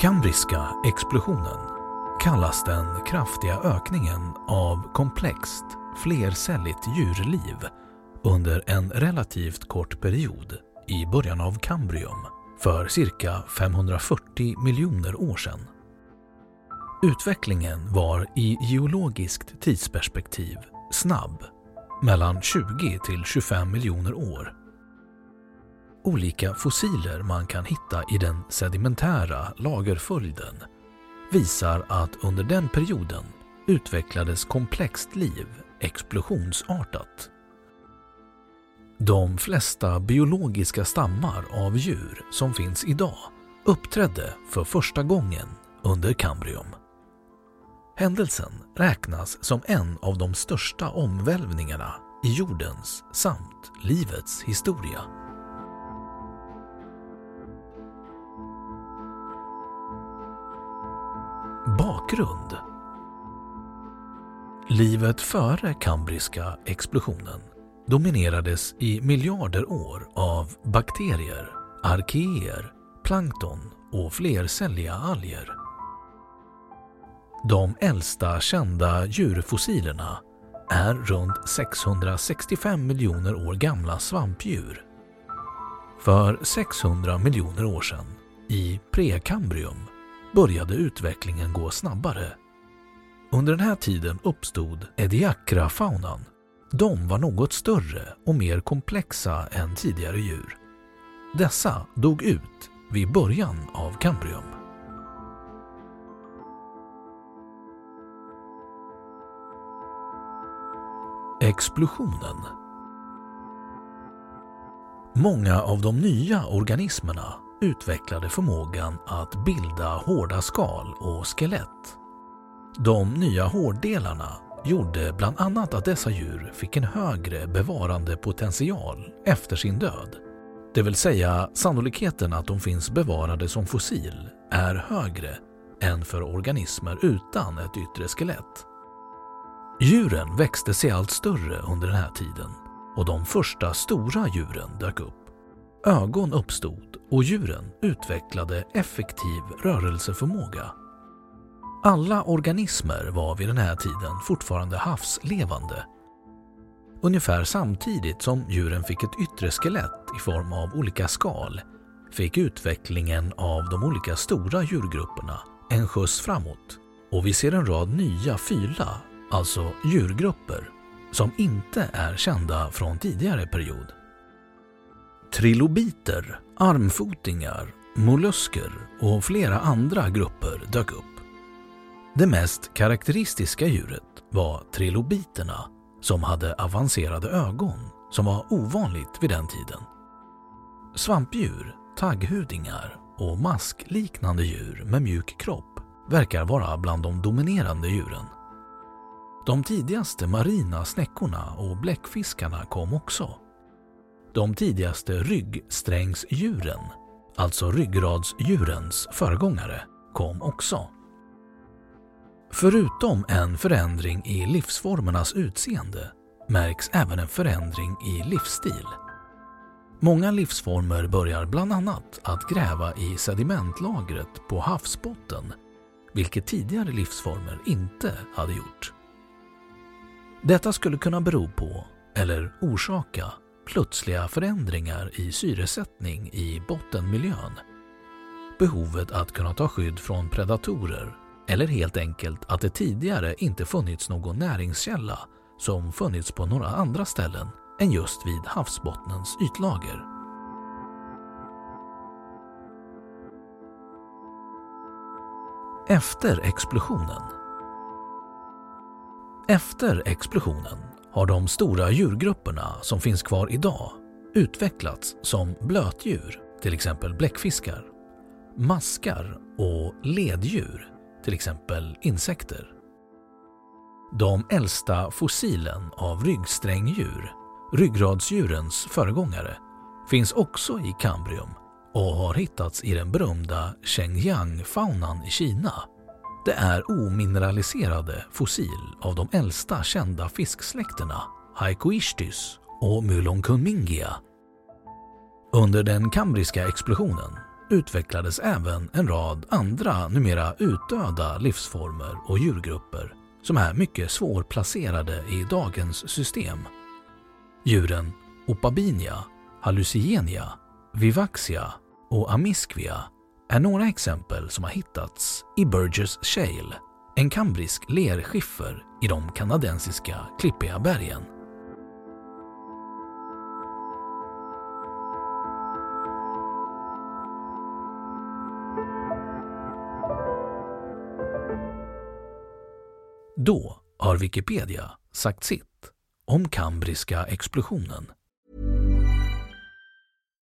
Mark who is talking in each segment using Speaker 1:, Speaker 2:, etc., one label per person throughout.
Speaker 1: Kambriska explosionen kallas den kraftiga ökningen av komplext, flercelligt djurliv under en relativt kort period i början av Kambrium för cirka 540 miljoner år sedan. Utvecklingen var i geologiskt tidsperspektiv snabb, mellan 20 till 25 miljoner år olika fossiler man kan hitta i den sedimentära lagerföljden visar att under den perioden utvecklades komplext liv explosionsartat. De flesta biologiska stammar av djur som finns idag uppträdde för första gången under Kambrium. Händelsen räknas som en av de största omvälvningarna i jordens samt livets historia. Bakgrund Livet före kambriska explosionen dominerades i miljarder år av bakterier, arkeer, plankton och flercelliga alger. De äldsta kända djurfossilerna är runt 665 miljoner år gamla svampdjur. För 600 miljoner år sedan, i prekambrium, började utvecklingen gå snabbare. Under den här tiden uppstod Ediacra-faunan. De var något större och mer komplexa än tidigare djur. Dessa dog ut vid början av Kambrium. Explosionen Många av de nya organismerna utvecklade förmågan att bilda hårda skal och skelett. De nya hårddelarna gjorde bland annat att dessa djur fick en högre bevarandepotential efter sin död. Det vill säga sannolikheten att de finns bevarade som fossil är högre än för organismer utan ett yttre skelett. Djuren växte sig allt större under den här tiden och de första stora djuren dök upp. Ögon uppstod och djuren utvecklade effektiv rörelseförmåga. Alla organismer var vid den här tiden fortfarande havslevande. Ungefär samtidigt som djuren fick ett yttre skelett i form av olika skal fick utvecklingen av de olika stora djurgrupperna en skjuts framåt och vi ser en rad nya fyla, alltså djurgrupper, som inte är kända från tidigare period. Trilobiter, armfotingar, mollusker och flera andra grupper dök upp. Det mest karaktäristiska djuret var trilobiterna som hade avancerade ögon som var ovanligt vid den tiden. Svampdjur, tagghudingar och maskliknande djur med mjuk kropp verkar vara bland de dominerande djuren. De tidigaste marina snäckorna och bläckfiskarna kom också. De tidigaste ryggsträngsdjuren, alltså ryggradsdjurens föregångare, kom också. Förutom en förändring i livsformernas utseende märks även en förändring i livsstil. Många livsformer börjar bland annat att gräva i sedimentlagret på havsbotten, vilket tidigare livsformer inte hade gjort. Detta skulle kunna bero på, eller orsaka, plötsliga förändringar i syresättning i bottenmiljön. Behovet att kunna ta skydd från predatorer eller helt enkelt att det tidigare inte funnits någon näringskälla som funnits på några andra ställen än just vid havsbottnens ytlager. Efter explosionen Efter explosionen har de stora djurgrupperna som finns kvar idag utvecklats som blötdjur, till exempel bläckfiskar, maskar och leddjur, till exempel insekter. De äldsta fossilen av ryggsträngdjur, ryggradsdjurens föregångare, finns också i Kambrium och har hittats i den berömda Shenyang-faunan i Kina. Det är omineraliserade fossil av de äldsta kända fisksläkterna Haikoishtys och Mulonkunmingia. Under den kambriska explosionen utvecklades även en rad andra numera utdöda livsformer och djurgrupper som är mycket svårplacerade i dagens system. Djuren Opabinia, Hallucigenia, Vivaxia och Amisquia är några exempel som har hittats i Burgess Shale, en kambrisk lerskiffer i de kanadensiska klippiga bergen. Då har Wikipedia sagt sitt om kambriska explosionen.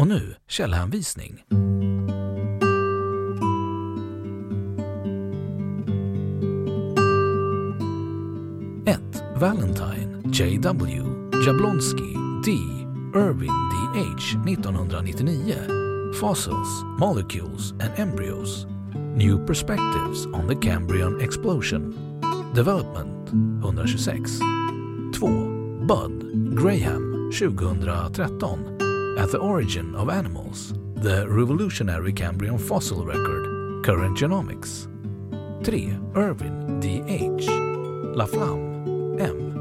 Speaker 1: Och nu källhänvisning. 1. Valentine, J.W. Jablonski, D. Irving D.H. 1999. Fossils, Molecules and Embryos. New Perspectives on the Cambrian Explosion. Development 126. 2. Bud, Graham 2013. At the Origin of Animals, The Revolutionary Cambrian Fossil Record, Current Genomics. 3. Irvin D.H. Laflamme, M.